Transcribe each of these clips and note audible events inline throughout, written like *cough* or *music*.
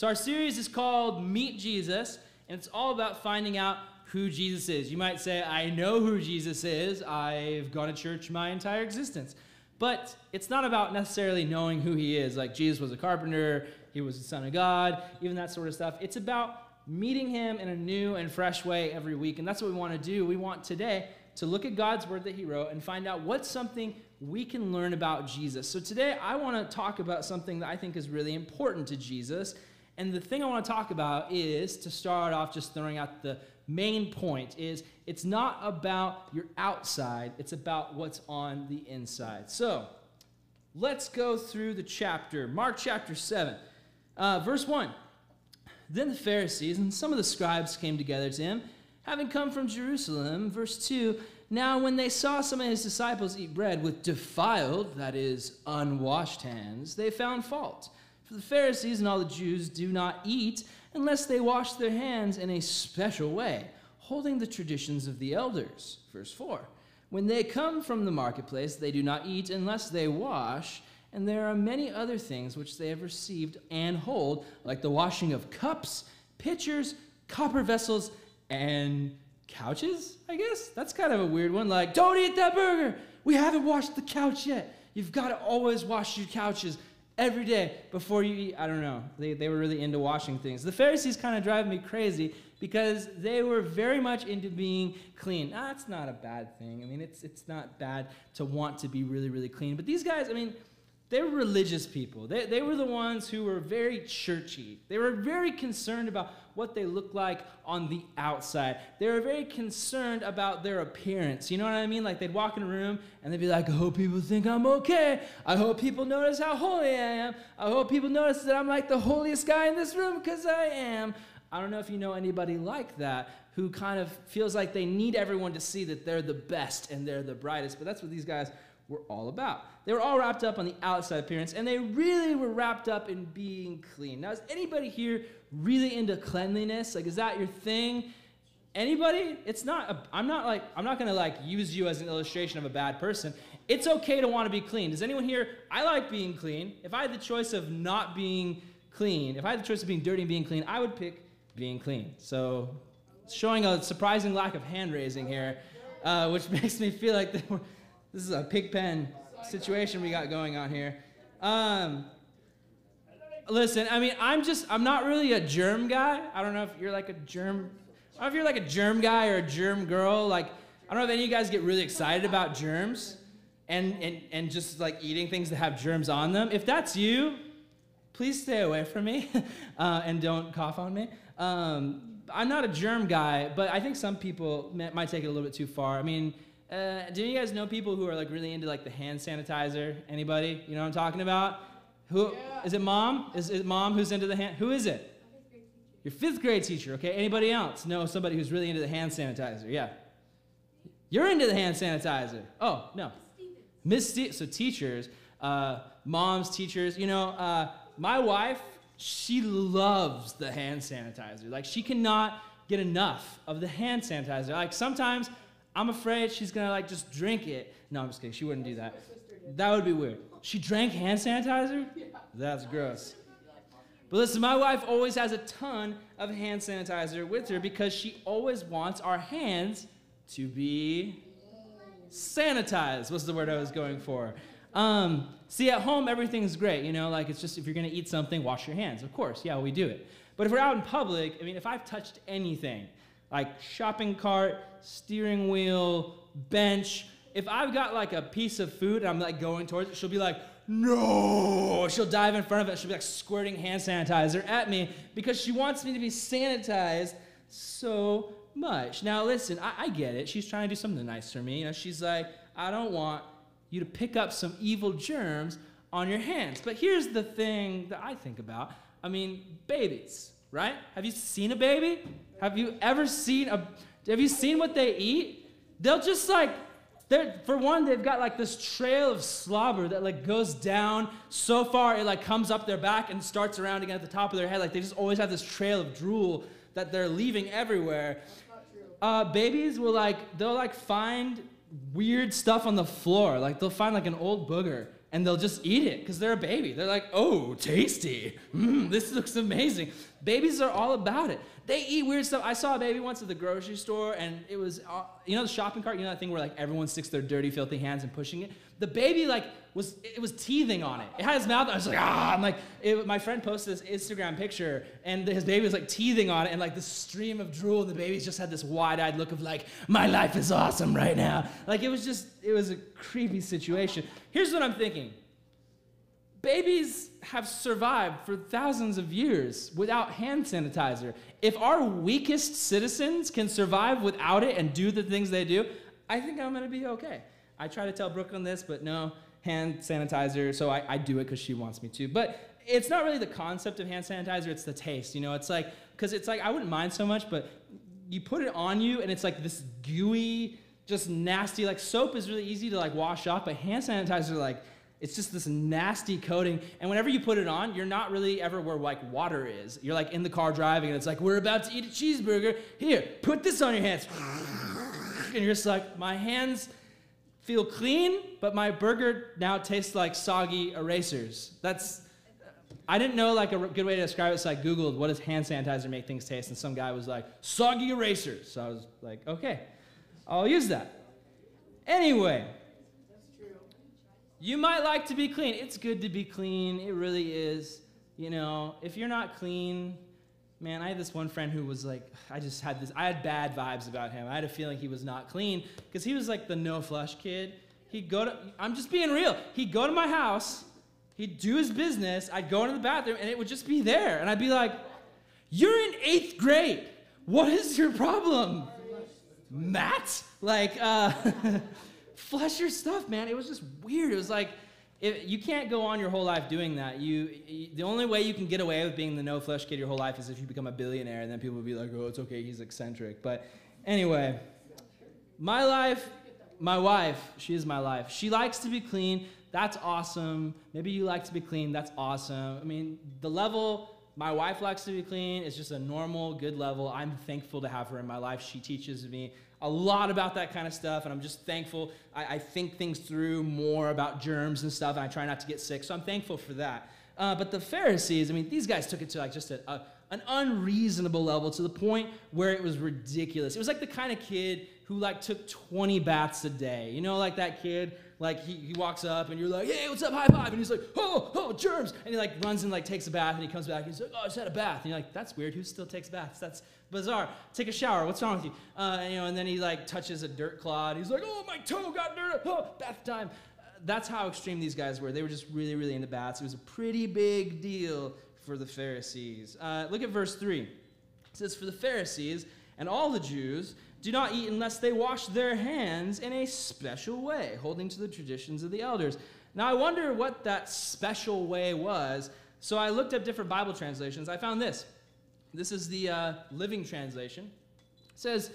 So, our series is called Meet Jesus, and it's all about finding out who Jesus is. You might say, I know who Jesus is, I've gone to church my entire existence. But it's not about necessarily knowing who he is, like Jesus was a carpenter, he was the Son of God, even that sort of stuff. It's about meeting him in a new and fresh way every week. And that's what we want to do. We want today to look at God's word that he wrote and find out what's something we can learn about Jesus. So today I want to talk about something that I think is really important to Jesus. And the thing I want to talk about is to start off just throwing out the main point is it's not about your outside, it's about what's on the inside. So, let's go through the chapter. Mark chapter 7. Uh, verse 1. Then the Pharisees and some of the scribes came together to him, having come from Jerusalem. Verse 2 Now, when they saw some of his disciples eat bread with defiled, that is, unwashed hands, they found fault. For the Pharisees and all the Jews do not eat unless they wash their hands in a special way, holding the traditions of the elders. Verse 4 When they come from the marketplace, they do not eat unless they wash and there are many other things which they have received and hold, like the washing of cups, pitchers, copper vessels, and couches, I guess? That's kind of a weird one. Like, don't eat that burger. We haven't washed the couch yet. You've got to always wash your couches every day before you eat. I don't know. They, they were really into washing things. The Pharisees kind of drive me crazy because they were very much into being clean. Ah, That's not a bad thing. I mean, it's, it's not bad to want to be really, really clean. But these guys, I mean, they were religious people. They, they were the ones who were very churchy. They were very concerned about what they looked like on the outside. They were very concerned about their appearance. You know what I mean? Like they'd walk in a room and they'd be like, I hope people think I'm okay. I hope people notice how holy I am. I hope people notice that I'm like the holiest guy in this room because I am. I don't know if you know anybody like that who kind of feels like they need everyone to see that they're the best and they're the brightest, but that's what these guys were all about. They were all wrapped up on the outside appearance, and they really were wrapped up in being clean. Now, is anybody here really into cleanliness? Like, is that your thing? Anybody? It's not. A, I'm not like. I'm not gonna like use you as an illustration of a bad person. It's okay to want to be clean. Does anyone here? I like being clean. If I had the choice of not being clean, if I had the choice of being dirty and being clean, I would pick being clean. So, showing a surprising lack of hand raising here, uh, which *laughs* makes me feel like they were this is a pig pen situation we got going on here. Um, listen, I mean, I'm just, I'm not really a germ guy. I don't know if you're like a germ, I don't know if you're like a germ guy or a germ girl. Like, I don't know if any of you guys get really excited about germs and, and, and just like eating things that have germs on them. If that's you, please stay away from me *laughs* uh, and don't cough on me. Um, I'm not a germ guy, but I think some people might take it a little bit too far. I mean, uh, do you guys know people who are like really into like the hand sanitizer? Anybody? You know what I'm talking about? Who yeah. is it? Mom? Is it mom who's into the hand? Who is it? Your fifth grade teacher. Okay. Anybody else know somebody who's really into the hand sanitizer? Yeah. You're into the hand sanitizer. Oh no, Miss Ste- so teachers, uh, moms, teachers. You know, uh, my wife, she loves the hand sanitizer. Like she cannot get enough of the hand sanitizer. Like sometimes I'm afraid she's gonna like just drink it. No, I'm just kidding. She wouldn't do that. That would be weird. She drank hand sanitizer? That's gross. But listen, my wife always has a ton of hand sanitizer with her because she always wants our hands to be sanitized. What's the word I was going for? Um, see, at home, everything's great. You know, like it's just if you're gonna eat something, wash your hands. Of course, yeah, we do it. But if we're out in public, I mean, if I've touched anything, like shopping cart, steering wheel, bench. If I've got like a piece of food and I'm like going towards it, she'll be like, no. She'll dive in front of it. She'll be like squirting hand sanitizer at me because she wants me to be sanitized so much. Now, listen, I, I get it. She's trying to do something nice for me. You know, she's like, I don't want you to pick up some evil germs on your hands. But here's the thing that I think about. I mean, babies, right? Have you seen a baby? Have you ever seen a have you seen what they eat? They'll just like they're, for one, they've got like this trail of slobber that like goes down so far it like comes up their back and starts around again at the top of their head. Like they just always have this trail of drool that they're leaving everywhere. Uh, babies will like they'll like find weird stuff on the floor. Like they'll find like an old booger and they'll just eat it because they're a baby. They're like, oh, tasty. Mm, this looks amazing. Babies are all about it. They eat weird stuff. I saw a baby once at the grocery store, and it was, uh, you know, the shopping cart. You know that thing where like everyone sticks their dirty, filthy hands and pushing it. The baby like was it was teething on it. It had his mouth. I was like, ah. I'm like, it, my friend posted this Instagram picture, and his baby was like teething on it, and like this stream of drool, the baby just had this wide-eyed look of like, my life is awesome right now. Like it was just, it was a creepy situation. Here's what I'm thinking babies have survived for thousands of years without hand sanitizer. If our weakest citizens can survive without it and do the things they do, I think I'm gonna be okay. I try to tell Brooklyn this, but no, hand sanitizer, so I, I do it because she wants me to. But it's not really the concept of hand sanitizer, it's the taste. You know, it's like, because it's like, I wouldn't mind so much, but you put it on you and it's like this gooey, just nasty, like soap is really easy to like wash off, but hand sanitizer, like, it's just this nasty coating. And whenever you put it on, you're not really ever where like water is. You're like in the car driving and it's like, we're about to eat a cheeseburger. Here, put this on your hands. *laughs* And you're just like, my hands feel clean, but my burger now tastes like soggy erasers. That's, I didn't know like a good way to describe it, so I Googled what does hand sanitizer make things taste, and some guy was like, soggy erasers. So I was like, okay, I'll use that. Anyway, you might like to be clean. It's good to be clean. It really is. You know, if you're not clean, man, I had this one friend who was like, I just had this, I had bad vibes about him. I had a feeling he was not clean because he was like the no flush kid. He'd go to, I'm just being real. He'd go to my house, he'd do his business, I'd go into the bathroom, and it would just be there. And I'd be like, You're in eighth grade. What is your problem? Matt? Like, uh, *laughs* flush your stuff, man. It was just weird. It was like, if, you can't go on your whole life doing that. You, you, the only way you can get away with being the no flesh kid your whole life is if you become a billionaire, and then people will be like, "Oh, it's okay, he's eccentric." But anyway, my life, my wife, she is my life. She likes to be clean. That's awesome. Maybe you like to be clean. That's awesome. I mean, the level my wife likes to be clean. It's just a normal, good level. I'm thankful to have her in my life. She teaches me a lot about that kind of stuff, and I'm just thankful. I, I think things through more about germs and stuff, and I try not to get sick, so I'm thankful for that. Uh, but the Pharisees, I mean, these guys took it to like just a, a, an unreasonable level to the point where it was ridiculous. It was like the kind of kid who like took 20 baths a day. You know, like that kid like he, he walks up and you're like, hey, what's up, high five? And he's like, oh, oh, germs. And he like runs and like takes a bath and he comes back and he's like, oh, I just had a bath. And you're like, that's weird. Who still takes baths? That's bizarre. Take a shower. What's wrong with you? Uh, and, you know, and then he like touches a dirt clod. He's like, oh, my toe got dirt. *laughs* Oh, bath time. Uh, that's how extreme these guys were. They were just really, really into baths. It was a pretty big deal for the Pharisees. Uh, look at verse 3. It says, For the Pharisees and all the Jews, do not eat unless they wash their hands in a special way, holding to the traditions of the elders. Now, I wonder what that special way was. So I looked up different Bible translations. I found this. This is the uh, Living Translation. It says,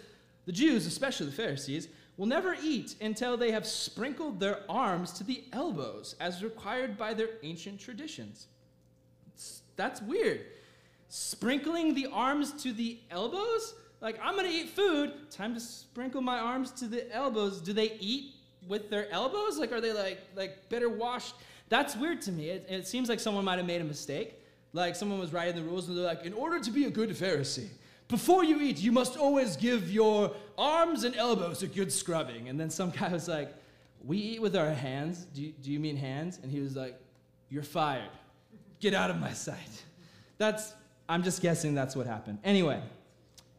The Jews, especially the Pharisees, will never eat until they have sprinkled their arms to the elbows, as required by their ancient traditions. It's, that's weird. Sprinkling the arms to the elbows? Like I'm gonna eat food. Time to sprinkle my arms to the elbows. Do they eat with their elbows? Like are they like like better washed? That's weird to me. It, it seems like someone might have made a mistake. Like someone was writing the rules and they're like, in order to be a good Pharisee, before you eat, you must always give your arms and elbows a good scrubbing. And then some *laughs* guy was like, we eat with our hands. Do you, do you mean hands? And he was like, you're fired. Get out of my sight. That's, I'm just guessing that's what happened. Anyway,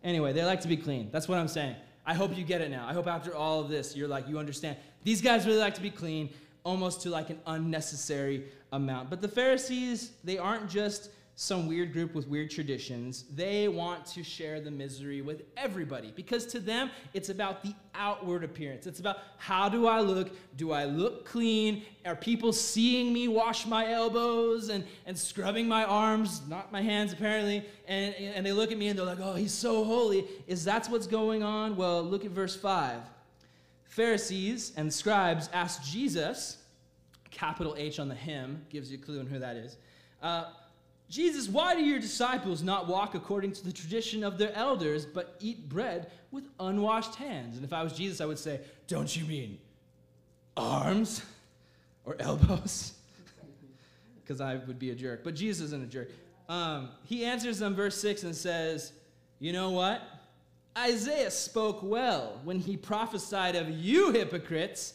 Anyway, they like to be clean. That's what I'm saying. I hope you get it now. I hope after all of this, you're like, you understand. These guys really like to be clean, almost to like an unnecessary amount. But the Pharisees, they aren't just some weird group with weird traditions. They want to share the misery with everybody because to them, it's about the outward appearance. It's about how do I look? Do I look clean? Are people seeing me wash my elbows and, and scrubbing my arms, not my hands apparently? And, and they look at me and they're like, oh, he's so holy. Is that what's going on? Well, look at verse 5. Pharisees and scribes asked Jesus, capital H on the him, gives you a clue on who that is. Uh, Jesus, why do your disciples not walk according to the tradition of their elders, but eat bread with unwashed hands? And if I was Jesus, I would say, Don't you mean arms? or elbows, *laughs* because I would be a jerk. But Jesus isn't a jerk. Um, he answers them, verse 6, and says, You know what? Isaiah spoke well when he prophesied of you hypocrites.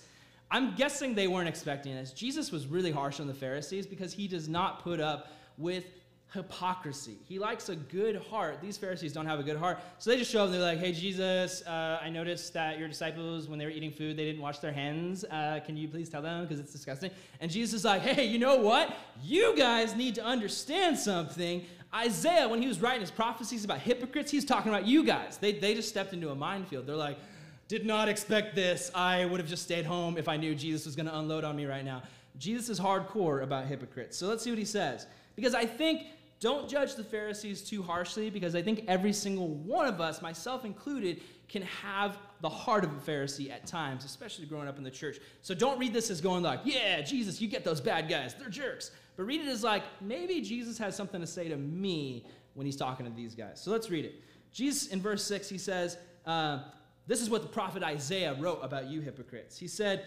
I'm guessing they weren't expecting this. Jesus was really harsh on the Pharisees because he does not put up with hypocrisy. He likes a good heart. These Pharisees don't have a good heart. So they just show up and they're like, hey, Jesus, uh, I noticed that your disciples, when they were eating food, they didn't wash their hands. Uh, can you please tell them? Because it's disgusting. And Jesus is like, hey, you know what? You guys need to understand something. Isaiah, when he was writing his prophecies about hypocrites, he's talking about you guys. They, they just stepped into a minefield. They're like, did not expect this. I would have just stayed home if I knew Jesus was going to unload on me right now. Jesus is hardcore about hypocrites. So let's see what he says. Because I think don't judge the Pharisees too harshly because I think every single one of us, myself included, can have the heart of a Pharisee at times, especially growing up in the church. So don't read this as going like, yeah, Jesus, you get those bad guys. They're jerks. But read it as like, maybe Jesus has something to say to me when he's talking to these guys. So let's read it. Jesus, in verse 6, he says, uh, This is what the prophet Isaiah wrote about you hypocrites. He said,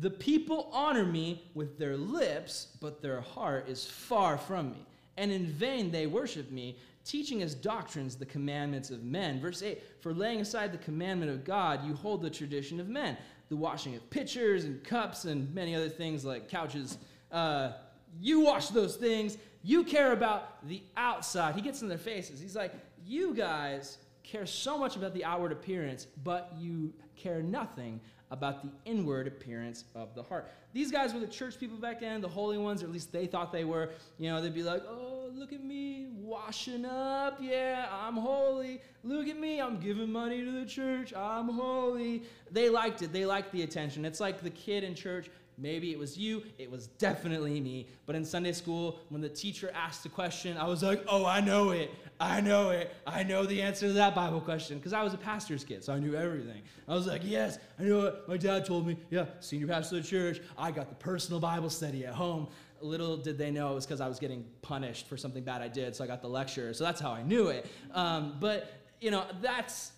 The people honor me with their lips, but their heart is far from me and in vain they worship me, teaching as doctrines the commandments of men. Verse 8 For laying aside the commandment of God, you hold the tradition of men, the washing of pitchers and cups and many other things like couches. Uh, you wash those things. You care about the outside. He gets in their faces. He's like, You guys care so much about the outward appearance, but you care nothing about the inward appearance of the heart. These guys were the church people back then, the holy ones, or at least they thought they were. You know, they'd be like, oh, look at me, washing up. Yeah, I'm holy. Look at me, I'm giving money to the church. I'm holy. They liked it. They liked the attention. It's like the kid in church Maybe it was you, it was definitely me. But in Sunday school, when the teacher asked a question, I was like, oh, I know it. I know it. I know the answer to that Bible question because I was a pastor's kid, so I knew everything. I was like, yes, I know it. My dad told me, yeah, senior pastor of the church. I got the personal Bible study at home. Little did they know it was because I was getting punished for something bad I did, so I got the lecture. So that's how I knew it. Um, but, you know, that's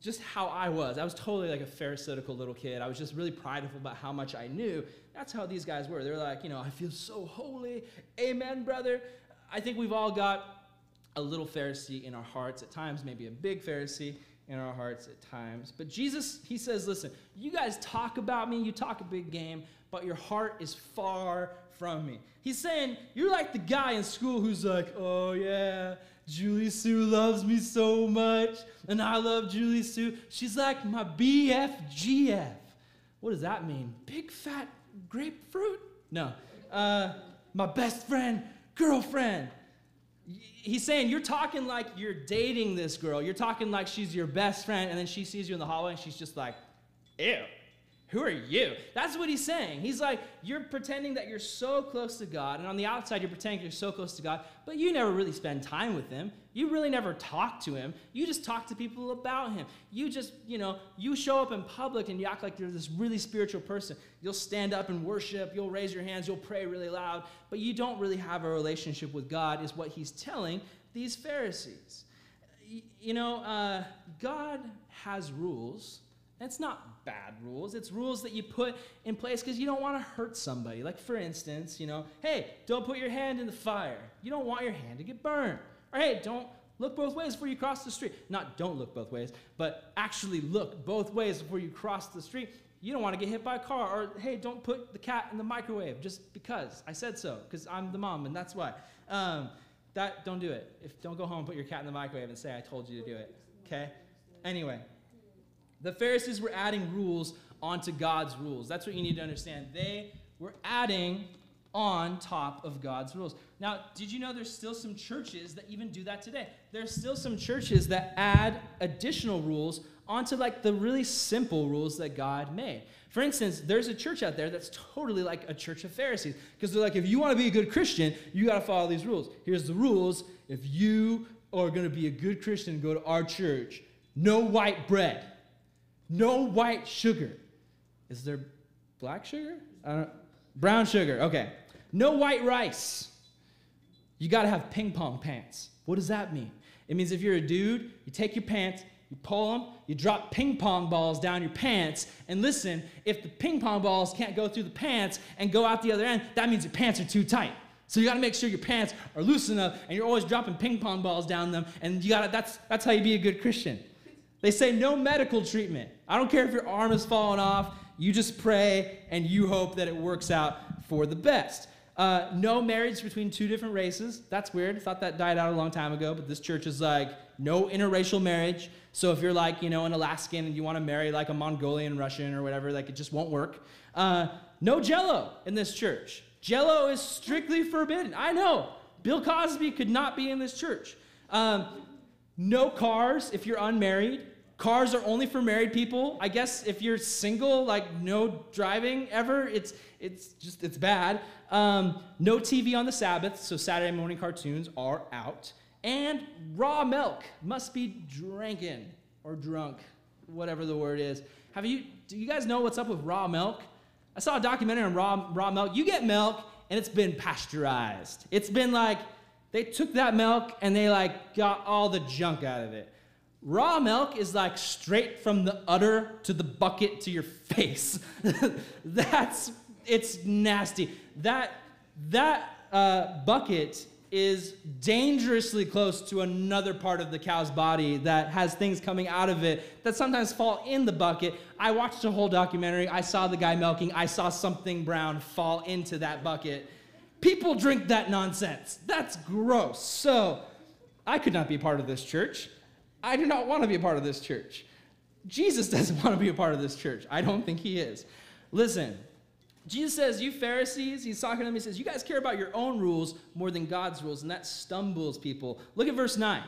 just how I was. I was totally like a pharisaical little kid. I was just really prideful about how much I knew. That's how these guys were. They're like, you know, I feel so holy. Amen, brother. I think we've all got a little Pharisee in our hearts at times, maybe a big Pharisee in our hearts at times. But Jesus, he says, listen, you guys talk about me, you talk a big game, but your heart is far from me. He's saying, you're like the guy in school who's like, oh yeah, Julie Sue loves me so much, and I love Julie Sue. She's like my BFGF. What does that mean? Big fat grapefruit? No. Uh, my best friend, girlfriend. He's saying you're talking like you're dating this girl. You're talking like she's your best friend, and then she sees you in the hallway and she's just like, ew. Who are you? That's what he's saying. He's like, you're pretending that you're so close to God, and on the outside, you're pretending you're so close to God, but you never really spend time with Him. You really never talk to Him. You just talk to people about Him. You just, you know, you show up in public and you act like you're this really spiritual person. You'll stand up and worship, you'll raise your hands, you'll pray really loud, but you don't really have a relationship with God, is what He's telling these Pharisees. You know, uh, God has rules it's not bad rules. It's rules that you put in place because you don't want to hurt somebody. Like, for instance, you know, hey, don't put your hand in the fire. You don't want your hand to get burned. Or hey, don't look both ways before you cross the street. Not don't look both ways, but actually look both ways before you cross the street. You don't want to get hit by a car. Or hey, don't put the cat in the microwave just because I said so, because I'm the mom and that's why. Um, that don't do it. If don't go home put your cat in the microwave and say I told you to do it. Okay? Anyway, the Pharisees were adding rules onto God's rules. That's what you need to understand. They were adding on top of God's rules. Now, did you know there's still some churches that even do that today? There's still some churches that add additional rules onto like the really simple rules that God made. For instance, there's a church out there that's totally like a church of Pharisees because they're like, if you want to be a good Christian, you got to follow these rules. Here's the rules. If you are going to be a good Christian, go to our church. No white bread. No white sugar. Is there black sugar? brown sugar. Okay. No white rice. You got to have ping pong pants. What does that mean? It means if you're a dude, you take your pants, you pull them, you drop ping pong balls down your pants, and listen, if the ping pong balls can't go through the pants and go out the other end, that means your pants are too tight. So you got to make sure your pants are loose enough, and you're always dropping ping pong balls down them, and you got to. That's that's how you be a good Christian. They say no medical treatment. I don't care if your arm is falling off. You just pray and you hope that it works out for the best. Uh, no marriage between two different races. That's weird. I thought that died out a long time ago, but this church is like no interracial marriage. So if you're like, you know, an Alaskan and you want to marry like a Mongolian Russian or whatever, like it just won't work. Uh, no jello in this church. Jello is strictly forbidden. I know. Bill Cosby could not be in this church. Um, no cars if you're unmarried. Cars are only for married people. I guess if you're single, like no driving ever, it's it's just it's bad. Um, no TV on the Sabbath, so Saturday morning cartoons are out. And raw milk must be drinking or drunk, whatever the word is. Have you? Do you guys know what's up with raw milk? I saw a documentary on raw raw milk. You get milk and it's been pasteurized. It's been like they took that milk and they like got all the junk out of it. Raw milk is like straight from the udder to the bucket to your face. *laughs* That's it's nasty. That that uh, bucket is dangerously close to another part of the cow's body that has things coming out of it that sometimes fall in the bucket. I watched a whole documentary. I saw the guy milking. I saw something brown fall into that bucket. People drink that nonsense. That's gross. So I could not be part of this church. I do not want to be a part of this church. Jesus *laughs* doesn't want to be a part of this church. I don't think he is. Listen, Jesus says, You Pharisees, he's talking to them, he says, You guys care about your own rules more than God's rules, and that stumbles people. Look at verse 9.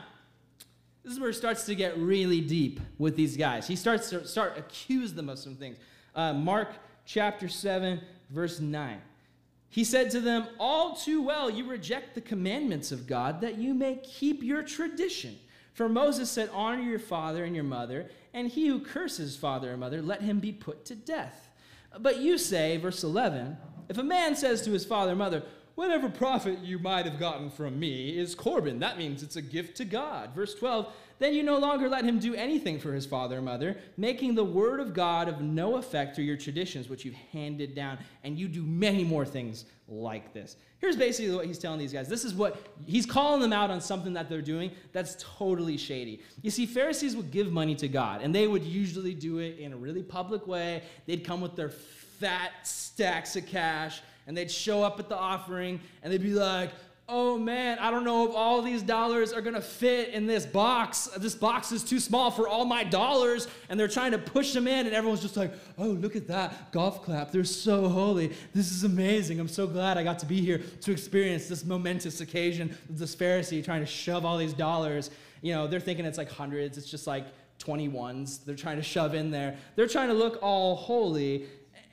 This is where it starts to get really deep with these guys. He starts to start accuse them of some things. Uh, Mark chapter 7, verse 9. He said to them, All too well you reject the commandments of God that you may keep your tradition. For Moses said, Honor your father and your mother, and he who curses father or mother, let him be put to death. But you say, verse 11, if a man says to his father or mother, Whatever profit you might have gotten from me is Corban, that means it's a gift to God. Verse 12, then you no longer let him do anything for his father or mother, making the word of God of no effect through your traditions, which you've handed down, and you do many more things like this. Here's basically what he's telling these guys. This is what he's calling them out on something that they're doing that's totally shady. You see, Pharisees would give money to God, and they would usually do it in a really public way. They'd come with their fat stacks of cash, and they'd show up at the offering, and they'd be like, oh man, I don't know if all these dollars are gonna fit in this box. This box is too small for all my dollars. And they're trying to push them in, and everyone's just like, oh, look at that golf clap. They're so holy. This is amazing. I'm so glad I got to be here to experience this momentous occasion. This Pharisee trying to shove all these dollars. You know, they're thinking it's like hundreds, it's just like 21s. They're trying to shove in there. They're trying to look all holy,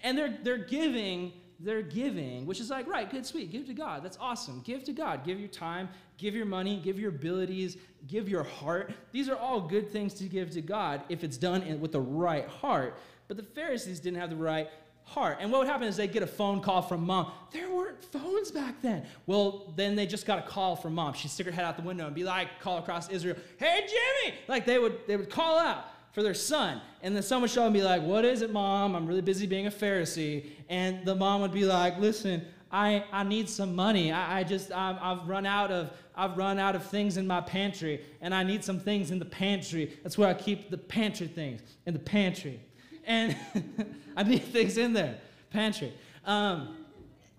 and they're, they're giving they're giving, which is like, right, good, sweet, give to God. That's awesome. Give to God. Give your time, give your money, give your abilities, give your heart. These are all good things to give to God if it's done with the right heart. But the Pharisees didn't have the right heart. And what would happen is they'd get a phone call from mom. There weren't phones back then. Well, then they just got a call from mom. She'd stick her head out the window and be like, call across Israel, hey, Jimmy! Like they would, they would call out for their son. And then someone would show up and be like, What is it, mom? I'm really busy being a Pharisee. And the mom would be like, Listen, I, I need some money. I, I just i have run out of I've run out of things in my pantry, and I need some things in the pantry. That's where I keep the pantry things in the pantry, and *laughs* I need things in there, pantry. Um,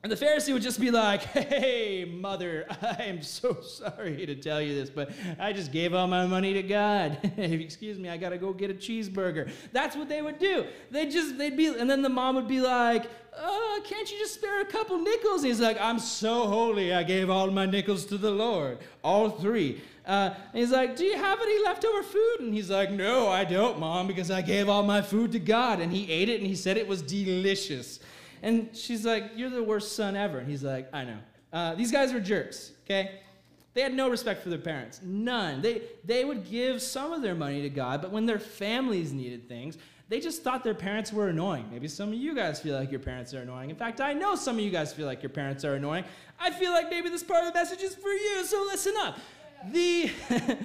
and the Pharisee would just be like, Hey, mother, *laughs* I am so sorry to tell you this, but I just gave all my money to God. *laughs* Excuse me, I got to go get a cheeseburger. That's what they would do. They just, they'd be, and then the mom would be like, Oh, can't you just spare a couple nickels? And he's like, I'm so holy, I gave all my nickels to the Lord, all three. Uh, and he's like, Do you have any leftover food? And he's like, No, I don't, mom, because I gave all my food to God. And he ate it and he said it was delicious. And she's like, You're the worst son ever. And he's like, I know. Uh, these guys were jerks, okay? They had no respect for their parents. None. They, they would give some of their money to God, but when their families needed things, they just thought their parents were annoying. Maybe some of you guys feel like your parents are annoying. In fact, I know some of you guys feel like your parents are annoying. I feel like maybe this part of the message is for you, so listen up. The. *laughs*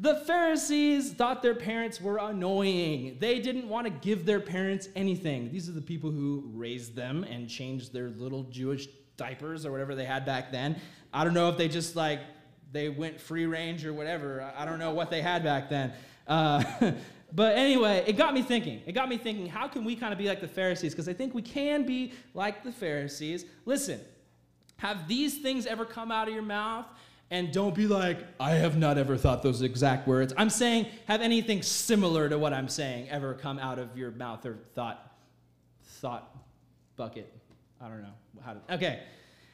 The Pharisees thought their parents were annoying. They didn't want to give their parents anything. These are the people who raised them and changed their little Jewish diapers or whatever they had back then. I don't know if they just like they went free range or whatever. I don't know what they had back then. Uh, *laughs* but anyway, it got me thinking. It got me thinking, how can we kind of be like the Pharisees? Because I think we can be like the Pharisees. Listen, have these things ever come out of your mouth? And don't be like, I have not ever thought those exact words. I'm saying, have anything similar to what I'm saying ever come out of your mouth or thought, thought bucket? I don't know how to. Okay.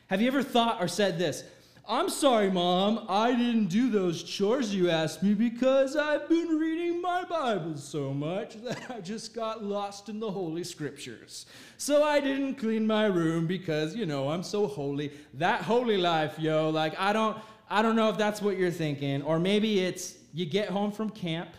Have you ever thought or said this? I'm sorry, Mom, I didn't do those chores you asked me because I've been reading my Bible so much *laughs* that I just got lost in the Holy Scriptures. So I didn't clean my room because, you know, I'm so holy. That holy life, yo, like, I don't. I don't know if that's what you're thinking, or maybe it's you get home from camp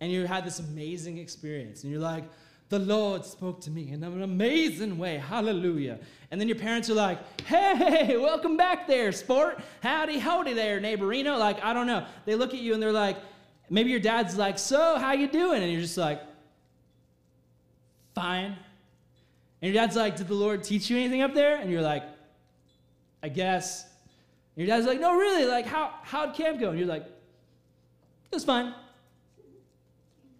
and you had this amazing experience, and you're like, the Lord spoke to me in an amazing way. Hallelujah. And then your parents are like, hey, welcome back there, sport. Howdy, howdy there, neighborino. Like, I don't know. They look at you and they're like, maybe your dad's like, so, how you doing? And you're just like, fine. And your dad's like, did the Lord teach you anything up there? And you're like, I guess. Your dad's like, no, really, like, how, how'd camp go? And you're like, it was fine.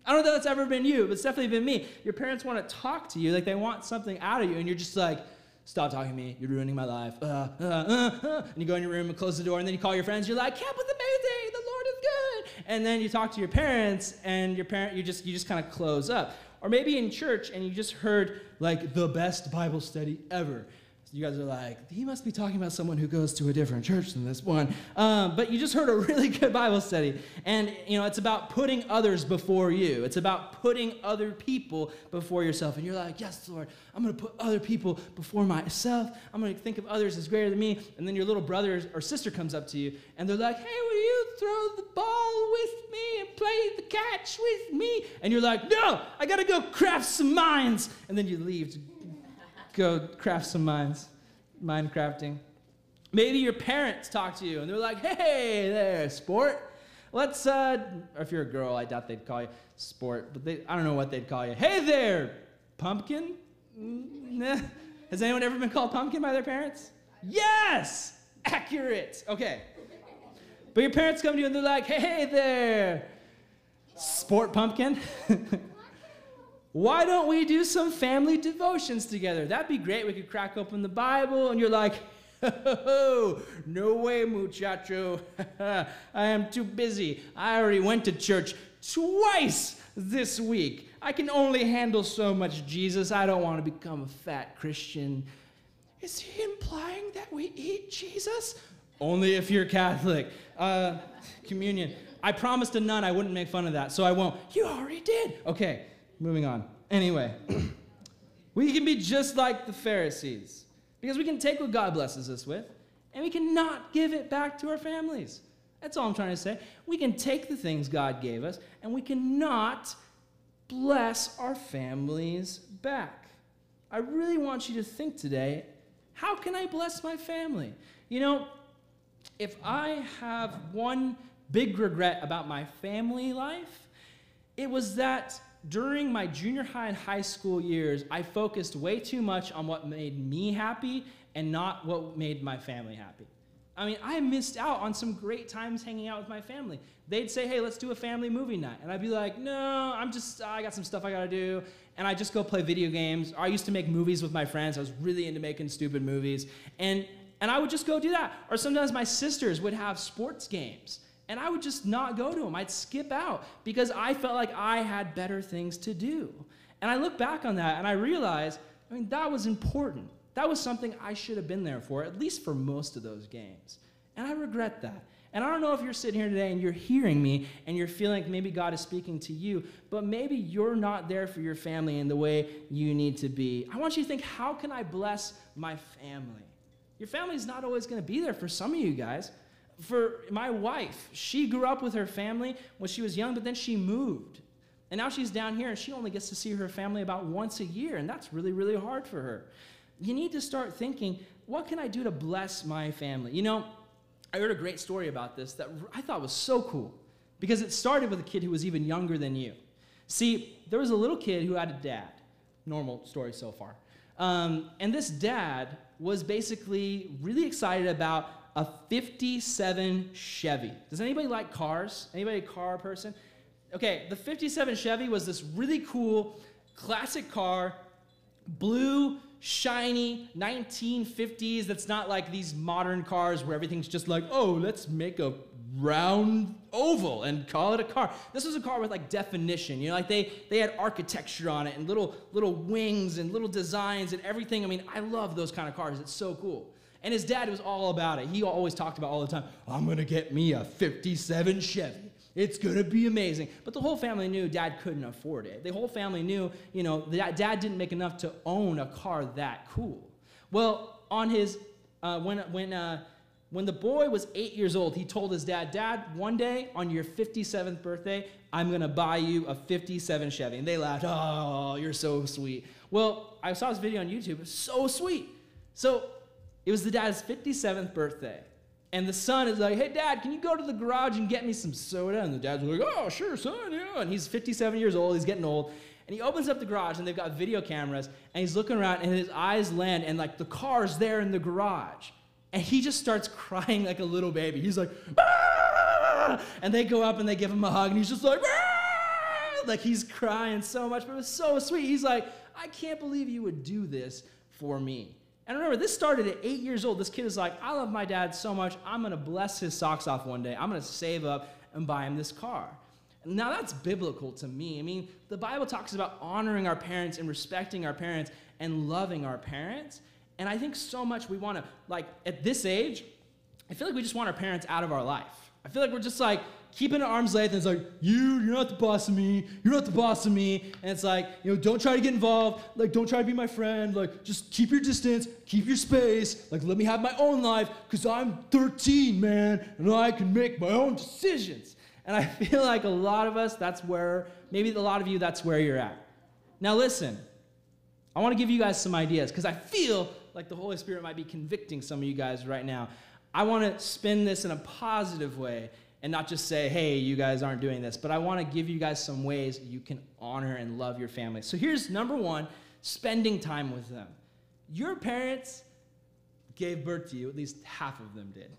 I don't know if that's ever been you, but it's definitely been me. Your parents want to talk to you, like they want something out of you, and you're just like, stop talking to me, you're ruining my life. Uh, uh, uh, uh. and you go in your room and close the door, and then you call your friends, you're like, camp was amazing, the Lord is good. And then you talk to your parents, and your parent, you just, you just kind of close up. Or maybe in church, and you just heard like the best Bible study ever you guys are like, he must be talking about someone who goes to a different church than this one. Um, but you just heard a *laughs* really good Bible study. And, you know, it's about putting others before you. It's about putting other people before yourself. And you're like, yes, Lord, I'm going to put other people before myself. I'm going to think of others as greater than me. And then your little brother or sister comes up to you and they're like, hey, will you throw the ball with me and play the catch with me? And you're like, no, I got to go craft some mines. And then you leave go craft some mines, mine crafting. Maybe your parents talk to you and they're like, hey there, sport. Let's, uh, or if you're a girl, I doubt they'd call you sport, but they, I don't know what they'd call you. Hey there, pumpkin. Mm, Has anyone ever been called pumpkin by their parents? Yes! Accurate. Okay. But your parents come to you and they're like, hey there, sport pumpkin. *laughs* why don't we do some family devotions together? That'd be great. We could crack open the Bible, and you're like, oh, *laughs* no way, muchacho. *laughs* I am too busy. I already went to church twice this week. I can only handle so much Jesus. I don't want to become a fat Christian. Is he implying that we eat Jesus? Only if you're Catholic. Uh, communion. I promised a nun I wouldn't make fun of that, so I won't. You already did. Okay. Moving on. Anyway, *clears throat* we can be just like the Pharisees because we can take what God blesses us with and we cannot give it back to our families. That's all I'm trying to say. We can take the things God gave us and we cannot bless our families back. I really want you to think today how can I bless my family? You know, if I have one big regret about my family life, it was that during my junior high and high school years, I focused way too much on what made me happy and not what made my family happy. I mean, I missed out on some great times hanging out with my family. They'd say, hey, let's do a family movie night. And I'd be like, no, I'm just, I got some stuff I gotta do. And I just go play video games. I used to make movies with my friends. I was really into making stupid movies. And, and I would just go do that. Or sometimes my sisters would have sports games. And I would just not go to them. I'd skip out because I felt like I had better things to do. And I look back on that and I realize, I mean, that was important. That was something I should have been there for, at least for most of those games. And I regret that. And I don't know if you're sitting here today and you're hearing me and you're feeling like maybe God is speaking to you, but maybe you're not there for your family in the way you need to be. I want you to think, how can I bless my family? Your family's not always going to be there for some of you guys for my wife, she grew up with her family when she was young, but then she moved. And now she's down here and she only gets to see her family about once a year, and that's really, really hard for her. You need to start thinking, what can I do to bless my family? You know, I heard a great story about this that I thought was so cool. because it started with a kid who was even younger than you. See, there was a little kid who had a dad. Normal story so far. Um, and this dad was basically really excited about a 57 Chevy. Does anybody like cars? Anybody a car person? Okay, the 57 Chevy was this really cool classic car, blue, shiny 1950s that's not like these modern cars where everything's just like, oh, let's make a round oval and call it a car. This was a car with like definition. You know, like they they had architecture on it and little little wings and little designs and everything. I mean, I love those kind of cars. It's so cool. And his dad was all about it. He always talked about all the time, I'm gonna get me a 57 Chevy. It's gonna be amazing. But the whole family knew dad couldn't afford it. The whole family knew, you know, that dad didn't make enough to own a car that cool. Well, on his, uh, when, when, uh, when the boy was eight years old, he told his dad, Dad, one day on your 57th birthday, I'm gonna buy you a 57 Chevy. And they laughed, Oh, you're so sweet. Well, I saw this video on YouTube, so sweet. So it was the dad's 57th birthday. And the son is like, hey, dad, can you go to the garage and get me some soda? And the dad's like, oh, sure, son, yeah. And he's 57 years old, he's getting old. And he opens up the garage and they've got video cameras and he's looking around and his eyes land and like the car's there in the garage. And he just starts *laughs* crying like a little baby. He's like, ah! and they go up and they give him a hug and he's just like, ah! like he's crying so much, but it was so sweet. He's like, I can't believe you would do this for me. And remember, this started at eight years old. This kid is like, I love my dad so much, I'm gonna bless his socks off one day. I'm gonna save up and buy him this car. Now that's biblical to me. I mean, the Bible talks about honoring our parents and respecting our parents and loving our parents. And I think so much we wanna, like, at this age, I feel like we just want our parents out of our life. I feel like we're just like, keeping at arm's length, and it's like, you, you're not the boss of me, you're not the boss of me, and it's like, you know, don't try to get involved, like, don't try to be my friend, like, just keep your distance, keep your space, like, let me have my own life, because I'm 13, man, and I can make my own decisions. And I *laughs* feel like a lot of us, that's where, maybe a lot of you, that's where you're at. Now, listen, I want to give you guys some ideas, because I feel like the Holy Spirit might be convicting some of you guys right now. I want to spin this in a positive way and not just say, hey, you guys aren't doing this, but I want to give you guys some ways you can honor and love your family. So here's number one spending time with them. Your parents gave birth to you, at least half of them did,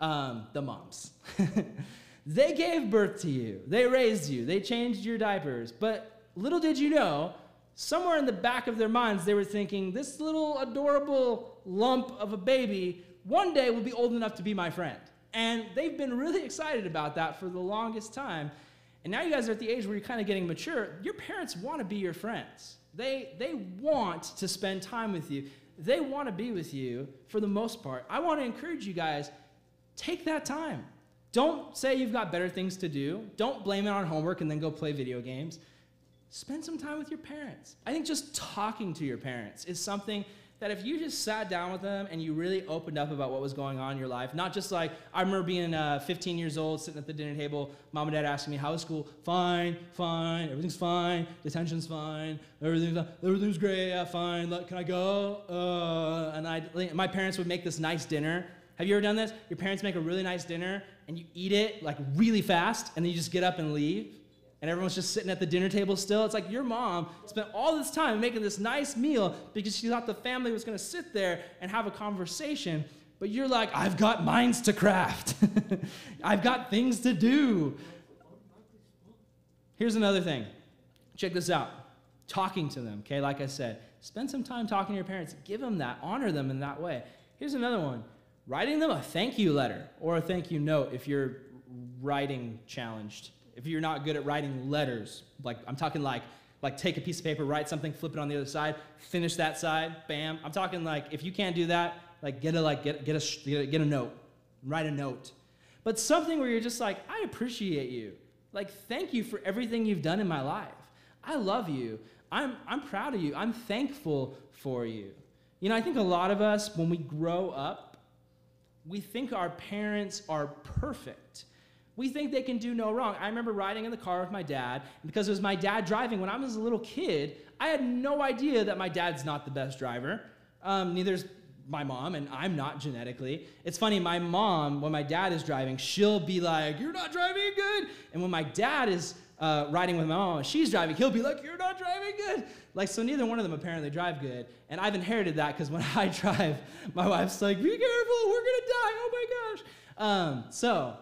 um, the moms. *laughs* they gave birth to you, they raised you, they changed your diapers, but little did you know, somewhere in the back of their minds, they were thinking, this little adorable lump of a baby one day will be old enough to be my friend. And they've been really excited about that for the longest time. And now you guys are at the age where you're kind of getting mature. Your parents want to be your friends. They, they want to spend time with you. They want to be with you for the most part. I want to encourage you guys take that time. Don't say you've got better things to do. Don't blame it on homework and then go play video games. Spend some time with your parents. I think just talking to your parents is something that if you just sat down with them and you really opened up about what was going on in your life, not just like, I remember being uh, 15 years old, sitting at the dinner table, mom and dad asking me, how was school? Fine, fine, everything's fine, detention's fine, everything's, everything's great, yeah, fine, can I go? Uh, and I, my parents would make this nice dinner. Have you ever done this? Your parents make a really nice dinner and you eat it like really fast and then you just get up and leave and everyone's just sitting at the dinner table still. It's like your mom spent all this time making this nice meal because she thought the family was going to sit there and have a conversation. But you're like, I've got minds to craft, *laughs* I've got things to do. Here's another thing. Check this out. Talking to them, okay? Like I said, spend some time talking to your parents. Give them that, honor them in that way. Here's another one writing them a thank you letter or a thank you note if you're writing challenged if you're not good at writing letters, like I'm talking like like take a piece of paper, write something, flip it on the other side, finish that side, bam. I'm talking like if you can't do that, like get a like get get a get a note, write a note. But something where you're just like, I appreciate you. Like thank you for everything you've done in my life. I love you. I'm I'm proud of you. I'm thankful for you. You know, I think a lot of us when we grow up, we think our parents are perfect. We think they can do no wrong. I remember riding in the car with my dad, because it was my dad driving when I was a little kid, I had no idea that my dad's not the best driver. Um, neither's my mom, and I'm not genetically. It's funny, my mom, when my dad is driving, she'll be like, You're not driving good. And when my dad is uh, riding with my mom, she's driving, he'll be like, You're not driving good. Like, so neither one of them apparently drive good. And I've inherited that because when *laughs* I drive, my wife's like, Be careful, we're gonna die. Oh my gosh. Um, so,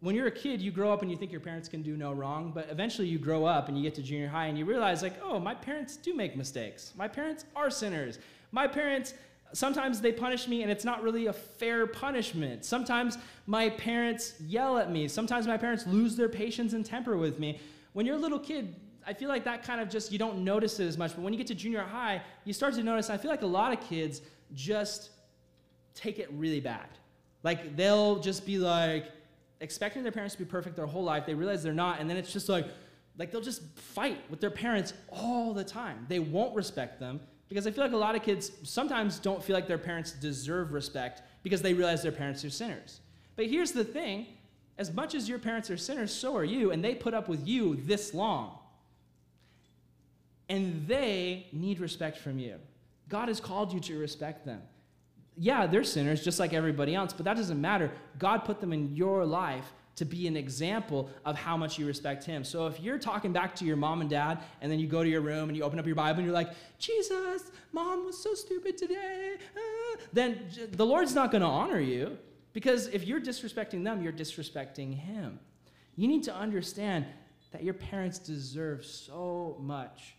when you're a kid, you grow up and you think your parents can do no wrong, but eventually you grow up and you get to junior high and you realize, like, oh, my parents do make mistakes. My parents are sinners. My parents, sometimes they punish me and it's not really a fair punishment. Sometimes my parents yell at me. Sometimes my parents lose their patience and temper with me. When you're a little kid, I feel like that kind of just, you don't notice it as much. But when you get to junior high, you start to notice, I feel like a lot of kids just take it really bad. Like, they'll just be like, expecting their parents to be perfect their whole life. They realize they're not, and then it's just like, like they'll just fight with their parents all the time. They won't respect them because I feel like a lot of kids sometimes don't feel like their parents deserve respect because they realize their parents are sinners. But here's the thing as much as your parents are sinners, so are you, and they put up with you this long. And they need respect from you. God has called you to respect them yeah, they're sinners just like everybody else, but that doesn't matter. God put them in your life to be an example of how much you respect Him. So if you're talking back to your mom and dad, and then you go to your room and you open up your Bible and you're like, Jesus, mom was so stupid today, uh, then the Lord's not going to honor you because if you're disrespecting them, you're disrespecting Him. You need to understand that your parents deserve so much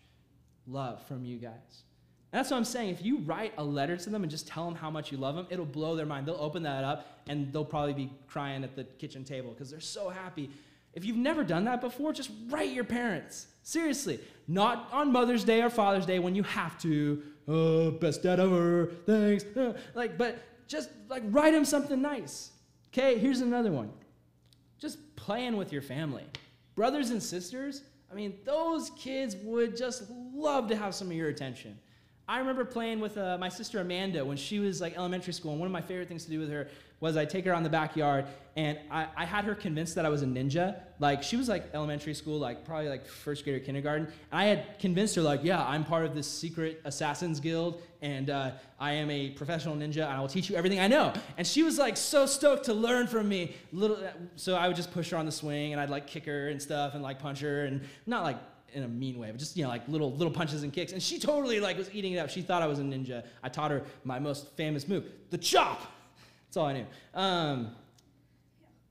love from you guys. And that's what I'm saying. If you write a letter to them and just tell them how much you love them, it'll blow their mind. They'll open that up and they'll probably be crying at the kitchen table because they're so happy. If you've never done that before, just write your parents. Seriously. Not on Mother's Day or Father's Day when you have to. Oh, best dad ever. Thanks. Uh, like, but just like write them something nice. Okay, here's another one. Just playing with your family. Brothers and sisters, I mean, those kids would just love to have some of your attention. I remember playing with uh, my sister Amanda when she was like elementary school, and one of my favorite things to do with her was I take her on the backyard, and I, I had her convinced that I was a ninja. Like she was like elementary school, like probably like first grade or kindergarten, and I had convinced her like, yeah, I'm part of this secret assassins guild, and uh, I am a professional ninja, and I will teach you everything I know. And she was like so stoked to learn from me. Little, so I would just push her on the swing, and I'd like kick her and stuff, and like punch her, and not like in a mean way, but just you know like little little punches and kicks. And she totally like was eating it up. She thought I was a ninja. I taught her my most famous move, the chop. That's all I knew. Um,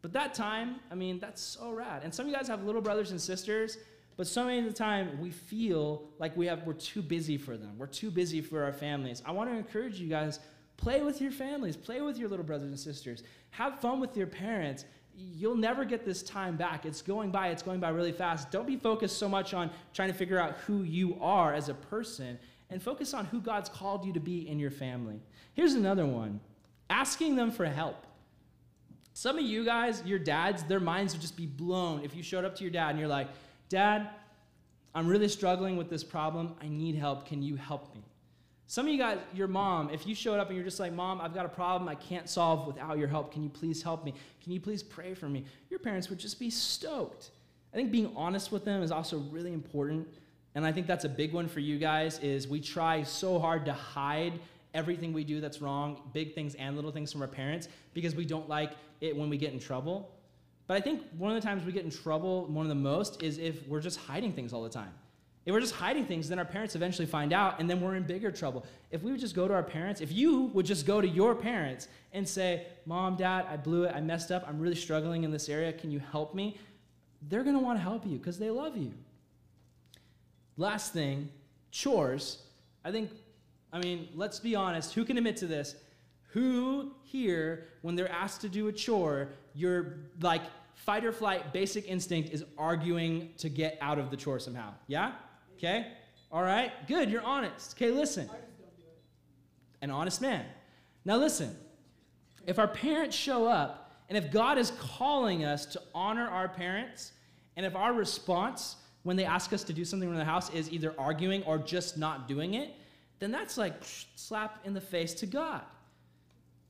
but that time, I mean, that's so rad. And some of you guys have little brothers and sisters, but so many of the time we feel like we have we're too busy for them. We're too busy for our families. I want to encourage you guys play with your families, play with your little brothers and sisters, have fun with your parents you'll never get this time back. It's going by, it's going by really fast. Don't be focused so much on trying to figure out who you are as a person and focus on who God's called you to be in your family. Here's another one asking them for help. Some of you guys, your dads, their minds would just be blown if you showed up to your dad and you're like, Dad, I'm really struggling with this problem. I need help. Can you help me? Some of you guys, your mom, if you showed up and you're just like, Mom, I've got a problem I can't solve without your help. Can you please help me? Can you please pray for me? Your parents would just be stoked. I think being honest with them is also really important. And I think that's a big one for you guys is we try so hard to hide everything we do that's wrong, big things and little things from our parents, because we don't like it when we get in trouble. But I think one of the times we get in trouble, one of the most, is if we're just hiding things all the time. If we're just hiding things, then our parents eventually find out, and then we're in bigger trouble. If we would just go to our parents, if you would just go to your parents and say, Mom, Dad, I blew it, I messed up, I'm really struggling in this area, can you help me? They're gonna wanna help you because they love you. Last thing, chores. I think, I mean, let's be honest, who can admit to this? Who here, when they're asked to do a chore, your like fight or flight basic instinct is arguing to get out of the chore somehow? Yeah? Okay? All right? Good, you're honest. Okay, listen. An honest man. Now, listen. If our parents show up, and if God is calling us to honor our parents, and if our response when they ask us to do something in the house is either arguing or just not doing it, then that's like slap in the face to God.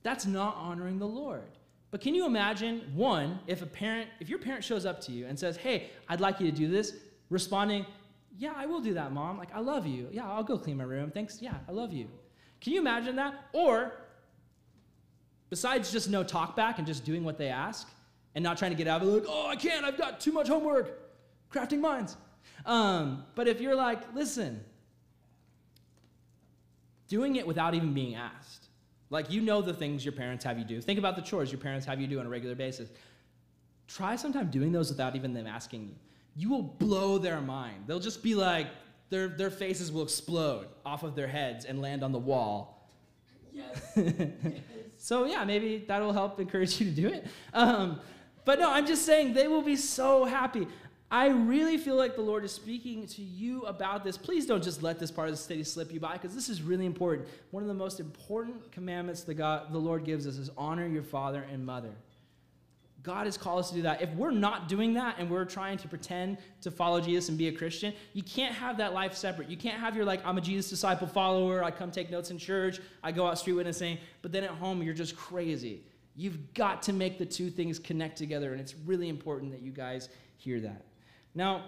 That's not honoring the Lord. But can you imagine, one, if a parent, if your parent shows up to you and says, Hey, I'd like you to do this, responding, yeah, I will do that, mom. Like, I love you. Yeah, I'll go clean my room. Thanks. Yeah, I love you. Can you imagine that? Or, besides just no talk back and just doing what they ask and not trying to get out of it, like, oh, I can't, I've got too much homework, crafting minds. Um, but if you're like, listen, doing it without even being asked, like you know the things your parents have you do. Think about the chores your parents have you do on a regular basis. Try sometime doing those without even them asking you. You will blow their mind. They'll just be like, their, their faces will explode off of their heads and land on the wall. Yes. *laughs* so, yeah, maybe that'll help encourage you to do it. Um, but no, I'm just saying they will be so happy. I really feel like the Lord is speaking to you about this. Please don't just let this part of the study slip you by because this is really important. One of the most important commandments the, God, the Lord gives us is honor your father and mother. God has called us to do that. If we're not doing that and we're trying to pretend to follow Jesus and be a Christian, you can't have that life separate. You can't have your, like, I'm a Jesus disciple follower, I come take notes in church, I go out street witnessing, but then at home you're just crazy. You've got to make the two things connect together, and it's really important that you guys hear that. Now,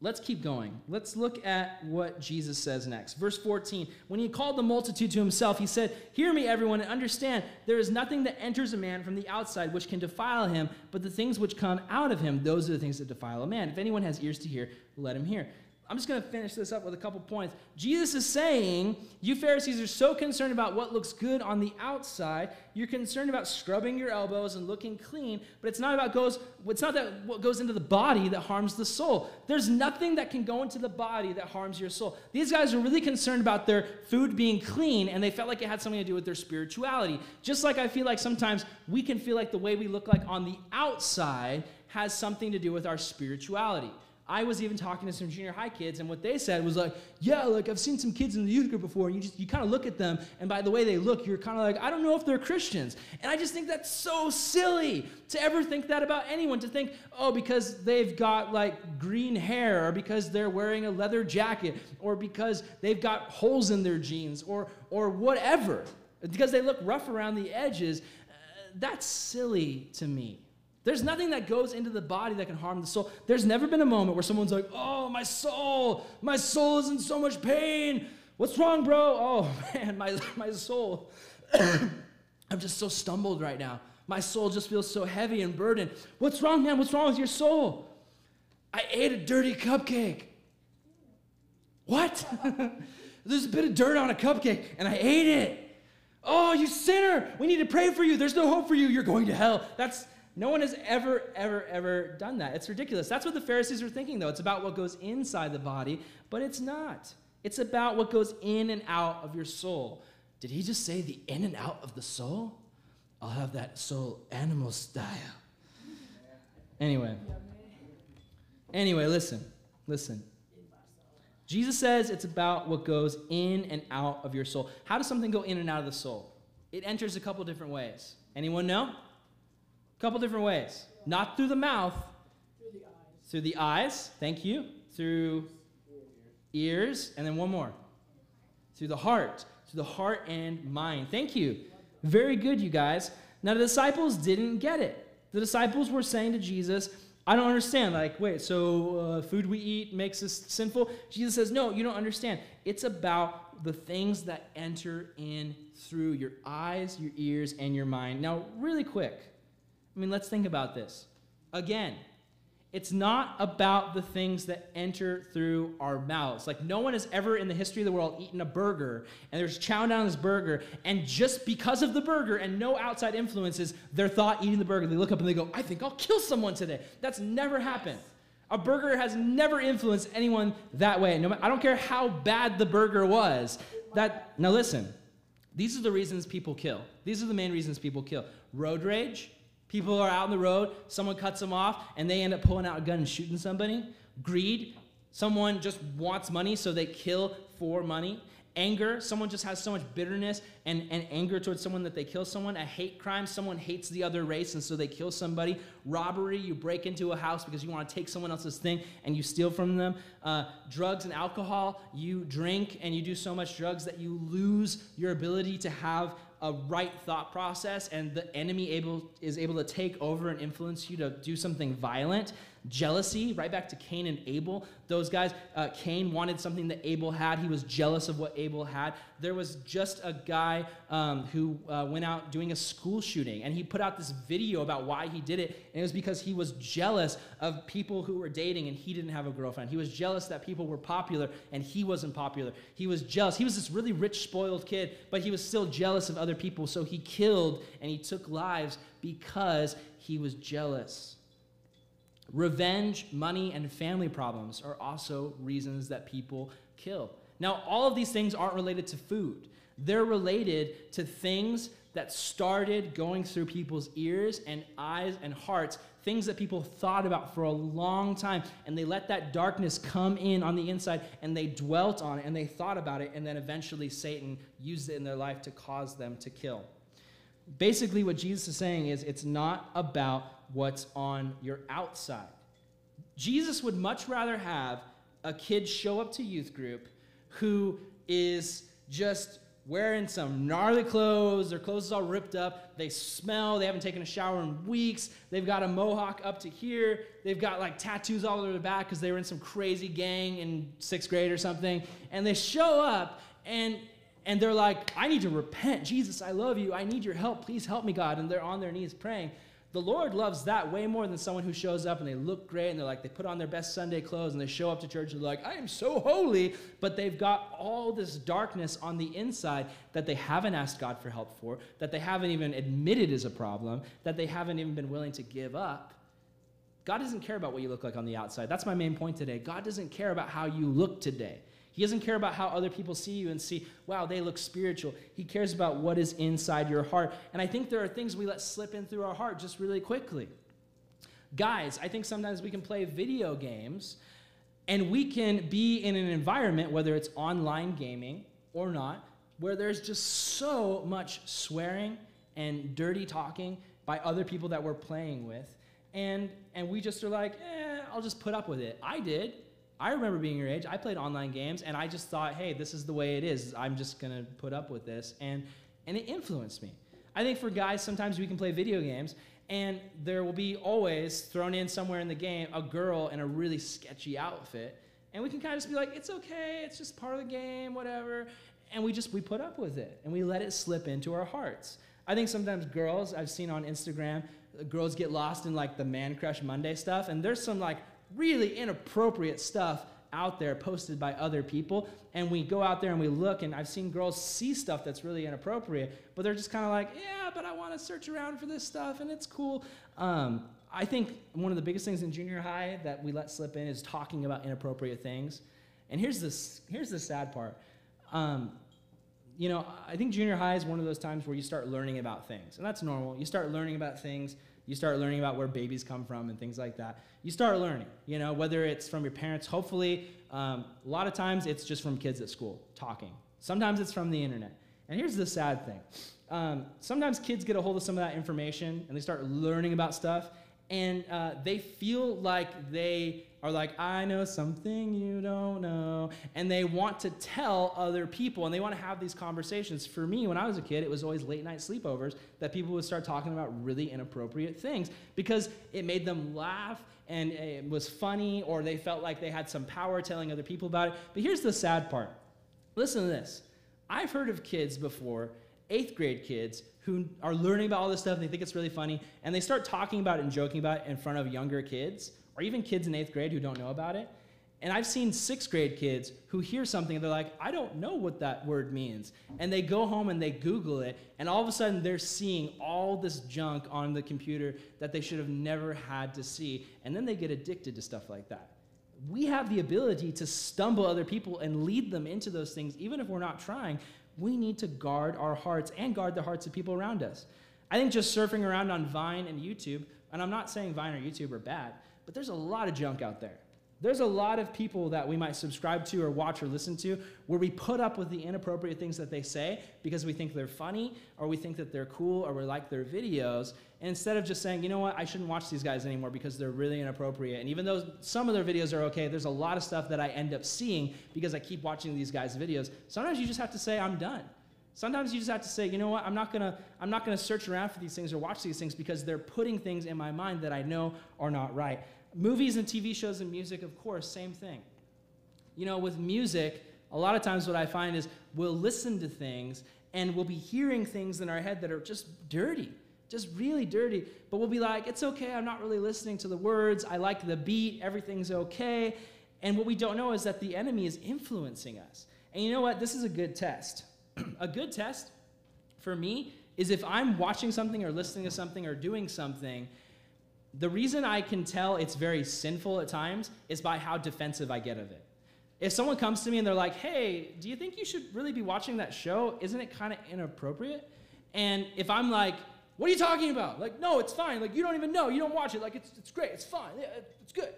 let's keep going. Let's look at what Jesus says next. Verse 14 When he called the multitude to himself, he said, Hear me, everyone, and understand there is nothing that enters a man from the outside which can defile him, but the things which come out of him, those are the things that defile a man. If anyone has ears to hear, let him hear. I'm just going to finish this up with a couple points. Jesus is saying, You Pharisees are so concerned about what looks good on the outside. You're concerned about scrubbing your elbows and looking clean, but it's not about goes, it's not that what goes into the body that harms the soul. There's nothing that can go into the body that harms your soul. These guys are really concerned about their food being clean, and they felt like it had something to do with their spirituality. Just like I feel like sometimes we can feel like the way we look like on the outside has something to do with our spirituality. I was even talking to some junior high kids, and what they said was like, "Yeah, like I've seen some kids in the youth group before, and you just you kind of look at them, and by the way they look, you're kind of like, I don't know if they're Christians." And I just think that's so silly to ever think that about anyone. To think, oh, because they've got like green hair, or because they're wearing a leather jacket, or because they've got holes in their jeans, or or whatever, because they look rough around the edges. Uh, that's silly to me. There's nothing that goes into the body that can harm the soul. There's never been a moment where someone's like, oh, my soul, my soul is in so much pain. What's wrong, bro? Oh, *laughs* man, my, my soul. *coughs* I'm just so stumbled right now. My soul just feels so heavy and burdened. What's wrong, man? What's wrong with your soul? I ate a dirty cupcake. What? *laughs* There's a bit of dirt on a cupcake, and I ate it. Oh, you sinner. We need to pray for you. There's no hope for you. You're going to hell. That's no one has ever, ever, ever done that. It's ridiculous. That's what the Pharisees were thinking, though. It's about what goes inside the body, but it's not. It's about what goes in and out of your soul. Did he just say the in and out of the soul? I'll have that soul animal style. Anyway. Anyway, listen. Listen. Jesus says it's about what goes in and out of your soul. How does something go in and out of the soul? It enters a couple different ways. Anyone know? A couple different ways. Not through the mouth, through the eyes. Through the eyes, thank you. Through ears, and then one more. Through the heart. Through the heart and mind. Thank you. Very good, you guys. Now, the disciples didn't get it. The disciples were saying to Jesus, I don't understand. Like, wait, so uh, food we eat makes us sinful? Jesus says, No, you don't understand. It's about the things that enter in through your eyes, your ears, and your mind. Now, really quick, I mean, let's think about this. Again, it's not about the things that enter through our mouths. Like, no one has ever in the history of the world eaten a burger and there's chowing down this burger, and just because of the burger and no outside influences, their thought eating the burger, they look up and they go, I think I'll kill someone today. That's never happened. A burger has never influenced anyone that way. No, I don't care how bad the burger was. That now listen, these are the reasons people kill. These are the main reasons people kill. Road rage, People are out on the road, someone cuts them off, and they end up pulling out a gun and shooting somebody. Greed, someone just wants money, so they kill for money. Anger, someone just has so much bitterness and, and anger towards someone that they kill someone. A hate crime, someone hates the other race, and so they kill somebody. Robbery, you break into a house because you want to take someone else's thing and you steal from them. Uh, drugs and alcohol, you drink and you do so much drugs that you lose your ability to have a right thought process and the enemy able is able to take over and influence you to do something violent jealousy, right back to Cain and Abel. Those guys, uh, Cain wanted something that Abel had. He was jealous of what Abel had. There was just a guy um, who uh, went out doing a school shooting, and he put out this video about why he did it. And it was because he was jealous of people who were dating, and he didn't have a girlfriend. He was jealous that people were popular, and he wasn't popular. He was jealous. He was this really rich, spoiled kid, but he was still jealous of other people. So he killed and he took lives because he was jealous. Revenge, money, and family problems are also reasons that people kill. Now, all of these things aren't related to food, they're related to things that started going through people's ears and eyes and hearts, things that people thought about for a long time, and they let that darkness come in on the inside and they dwelt on it and they thought about it, and then eventually Satan used it in their life to cause them to kill. Basically, what Jesus is saying is it's not about what's on your outside. Jesus would much rather have a kid show up to youth group who is just wearing some gnarly clothes. Their clothes are all ripped up. They smell. They haven't taken a shower in weeks. They've got a mohawk up to here. They've got like tattoos all over their back because they were in some crazy gang in sixth grade or something. And they show up and and they're like, I need to repent. Jesus, I love you. I need your help. Please help me, God. And they're on their knees praying. The Lord loves that way more than someone who shows up and they look great and they're like, they put on their best Sunday clothes and they show up to church and they're like, I am so holy, but they've got all this darkness on the inside that they haven't asked God for help for, that they haven't even admitted is a problem, that they haven't even been willing to give up. God doesn't care about what you look like on the outside. That's my main point today. God doesn't care about how you look today. He doesn't care about how other people see you and see, wow, they look spiritual. He cares about what is inside your heart. And I think there are things we let slip in through our heart just really quickly. Guys, I think sometimes we can play video games and we can be in an environment, whether it's online gaming or not, where there's just so much swearing and dirty talking by other people that we're playing with. And, and we just are like, eh, I'll just put up with it. I did. I remember being your age. I played online games, and I just thought, hey, this is the way it is. I'm just gonna put up with this, and and it influenced me. I think for guys, sometimes we can play video games, and there will be always thrown in somewhere in the game a girl in a really sketchy outfit, and we can kind of just be like, it's okay, it's just part of the game, whatever, and we just we put up with it, and we let it slip into our hearts. I think sometimes girls I've seen on Instagram, girls get lost in like the man crush Monday stuff, and there's some like really inappropriate stuff out there posted by other people. And we go out there and we look, and I've seen girls see stuff that's really inappropriate, but they're just kind of like, yeah, but I want to search around for this stuff, and it's cool. Um, I think one of the biggest things in junior high that we let slip in is talking about inappropriate things. And here's this here's the sad part. Um, you know, I think junior high is one of those times where you start learning about things, and that's normal. You start learning about things you start learning about where babies come from and things like that. You start learning, you know, whether it's from your parents, hopefully, um, a lot of times it's just from kids at school talking. Sometimes it's from the internet. And here's the sad thing um, sometimes kids get a hold of some of that information and they start learning about stuff, and uh, they feel like they are like, I know something you don't know. And they want to tell other people and they want to have these conversations. For me, when I was a kid, it was always late night sleepovers that people would start talking about really inappropriate things because it made them laugh and it was funny or they felt like they had some power telling other people about it. But here's the sad part listen to this. I've heard of kids before, eighth grade kids, who are learning about all this stuff and they think it's really funny, and they start talking about it and joking about it in front of younger kids or even kids in eighth grade who don't know about it. And I've seen sixth grade kids who hear something and they're like, I don't know what that word means. And they go home and they Google it, and all of a sudden they're seeing all this junk on the computer that they should have never had to see. And then they get addicted to stuff like that. We have the ability to stumble other people and lead them into those things, even if we're not trying. We need to guard our hearts and guard the hearts of people around us. I think just surfing around on Vine and YouTube, and I'm not saying Vine or YouTube are bad, but there's a lot of junk out there. There's a lot of people that we might subscribe to or watch or listen to where we put up with the inappropriate things that they say because we think they're funny or we think that they're cool or we like their videos. And instead of just saying, you know what, I shouldn't watch these guys anymore because they're really inappropriate. And even though some of their videos are okay, there's a lot of stuff that I end up seeing because I keep watching these guys' videos. Sometimes you just have to say, I'm done. Sometimes you just have to say, you know what, I'm not gonna, I'm not gonna search around for these things or watch these things because they're putting things in my mind that I know are not right. Movies and TV shows and music, of course, same thing. You know, with music, a lot of times what I find is we'll listen to things and we'll be hearing things in our head that are just dirty, just really dirty. But we'll be like, it's okay, I'm not really listening to the words. I like the beat, everything's okay. And what we don't know is that the enemy is influencing us. And you know what? This is a good test. *clears throat* a good test for me is if I'm watching something or listening to something or doing something, the reason I can tell it's very sinful at times is by how defensive I get of it. If someone comes to me and they're like, hey, do you think you should really be watching that show? Isn't it kind of inappropriate? And if I'm like, what are you talking about? Like, no, it's fine. Like, you don't even know. You don't watch it. Like, it's, it's great. It's fine. Yeah, it's good.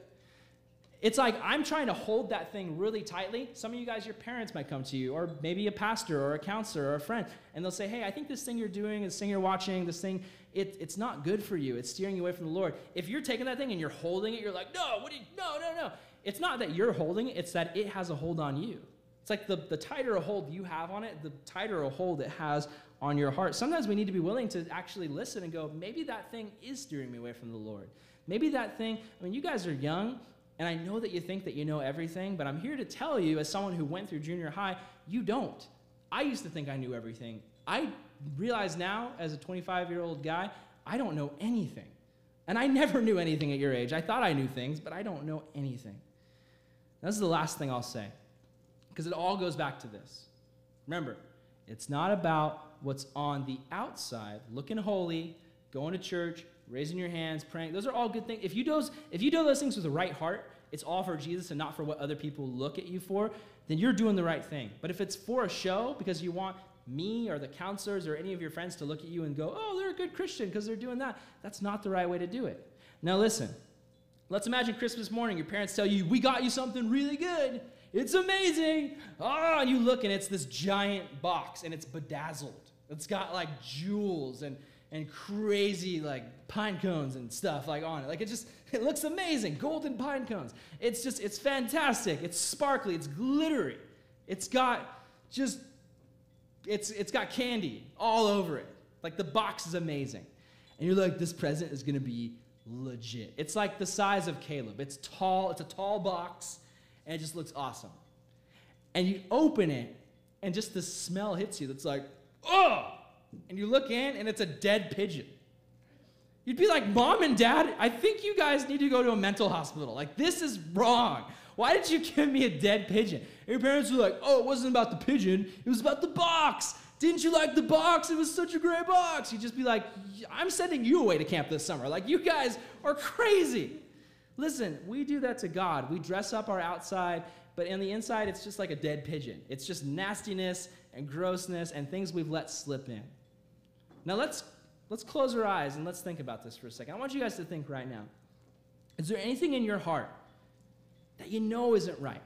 It's like I'm trying to hold that thing really tightly. Some of you guys, your parents might come to you, or maybe a pastor or a counselor or a friend, and they'll say, Hey, I think this thing you're doing, this thing you're watching, this thing, it, it's not good for you. It's steering you away from the Lord. If you're taking that thing and you're holding it, you're like, No, what you, no, no, no. It's not that you're holding it, it's that it has a hold on you. It's like the, the tighter a hold you have on it, the tighter a hold it has on your heart. Sometimes we need to be willing to actually listen and go, maybe that thing is steering me away from the Lord. Maybe that thing, I mean, you guys are young, and I know that you think that you know everything, but I'm here to tell you, as someone who went through junior high, you don't. I used to think I knew everything. I realize now, as a 25 year old guy, I don't know anything. And I never knew anything at your age. I thought I knew things, but I don't know anything. This is the last thing I'll say, because it all goes back to this. Remember, it's not about what's on the outside, looking holy, going to church, raising your hands, praying. Those are all good things. If you do those, if you do those things with the right heart, it's all for Jesus and not for what other people look at you for, then you're doing the right thing. But if it's for a show because you want me or the counselors or any of your friends to look at you and go, "Oh, they're a good Christian because they're doing that." That's not the right way to do it. Now listen. Let's imagine Christmas morning your parents tell you, "We got you something really good. It's amazing." Oh, you look and it's this giant box and it's bedazzled. It's got like jewels and and crazy like pine cones and stuff like on it. Like it just *laughs* it looks amazing. Golden pine cones. It's just it's fantastic. It's sparkly. It's glittery. It's got just it's it's got candy all over it. Like the box is amazing. And you're like this present is to be legit. It's like the size of Caleb. It's tall, it's a tall box and it just looks awesome. And you open it and just the smell hits you. That's like, "Oh, and you look in and it's a dead pigeon. You'd be like, Mom and Dad, I think you guys need to go to a mental hospital. Like, this is wrong. Why did you give me a dead pigeon? And your parents were like, Oh, it wasn't about the pigeon, it was about the box. Didn't you like the box? It was such a great box. You'd just be like, I'm sending you away to camp this summer. Like, you guys are crazy. Listen, we do that to God. We dress up our outside, but on the inside, it's just like a dead pigeon. It's just nastiness and grossness and things we've let slip in. Now let's let's close our eyes and let's think about this for a second. I want you guys to think right now. Is there anything in your heart that you know isn't right?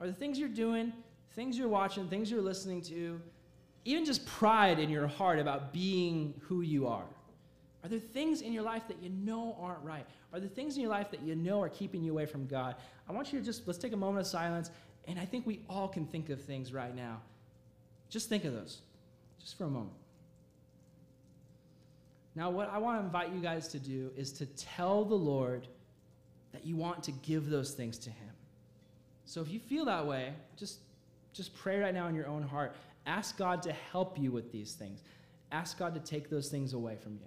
Are the things you're doing, things you're watching, things you're listening to, even just pride in your heart about being who you are? Are there things in your life that you know aren't right? Are there things in your life that you know are keeping you away from God? I want you to just let's take a moment of silence, and I think we all can think of things right now. Just think of those, just for a moment. Now, what I want to invite you guys to do is to tell the Lord that you want to give those things to Him. So if you feel that way, just, just pray right now in your own heart. Ask God to help you with these things. Ask God to take those things away from you.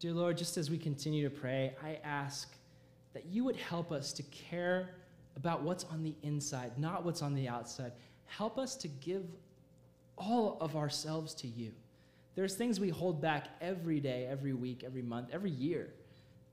Dear Lord, just as we continue to pray, I ask that you would help us to care about what's on the inside, not what's on the outside. Help us to give all of ourselves to you. There's things we hold back every day, every week, every month, every year.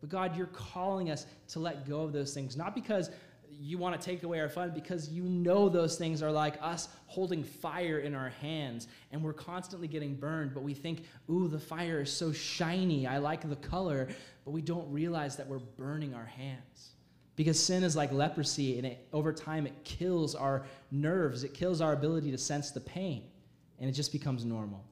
But God, you're calling us to let go of those things, not because you want to take away our fun because you know those things are like us holding fire in our hands and we're constantly getting burned, but we think, ooh, the fire is so shiny. I like the color, but we don't realize that we're burning our hands. Because sin is like leprosy, and it, over time it kills our nerves, it kills our ability to sense the pain, and it just becomes normal.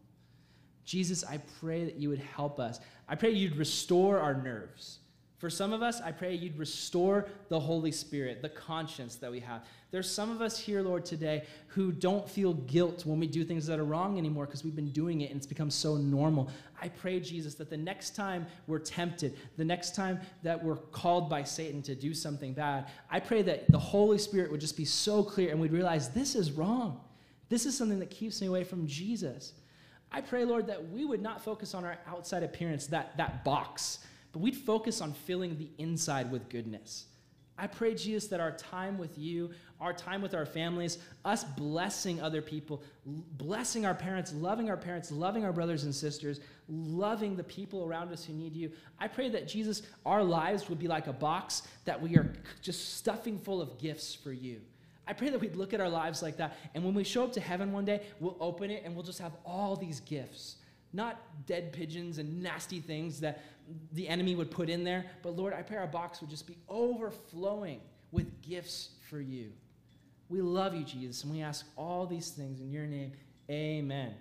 Jesus, I pray that you would help us. I pray you'd restore our nerves For some of us, I pray you'd restore the Holy Spirit, the conscience that we have. There's some of us here, Lord, today who don't feel guilt when we do things that are wrong anymore because we've been doing it and it's become so normal. I pray, Jesus, that the next time we're tempted, the next time that we're called by Satan to do something bad, I pray that the Holy Spirit would just be so clear and we'd realize this is wrong. This is something that keeps me away from Jesus. I pray, Lord, that we would not focus on our outside appearance, that, that box but we'd focus on filling the inside with goodness. I pray, Jesus, that our time with you, our time with our families, us blessing other people, blessing our parents, loving our parents, loving our brothers and sisters, loving the people around us who need you. I pray that, Jesus, our lives would be like a box that we are just stuffing full of gifts for you. I pray that we'd look at our lives like that. And when we show up to heaven one day, we'll open it and we'll just have all these gifts. Not dead pigeons and nasty things that the enemy would put in there. But Lord, I pray our box would just be overflowing with gifts for you. We love you, Jesus, and we ask all these things in your name. Amen.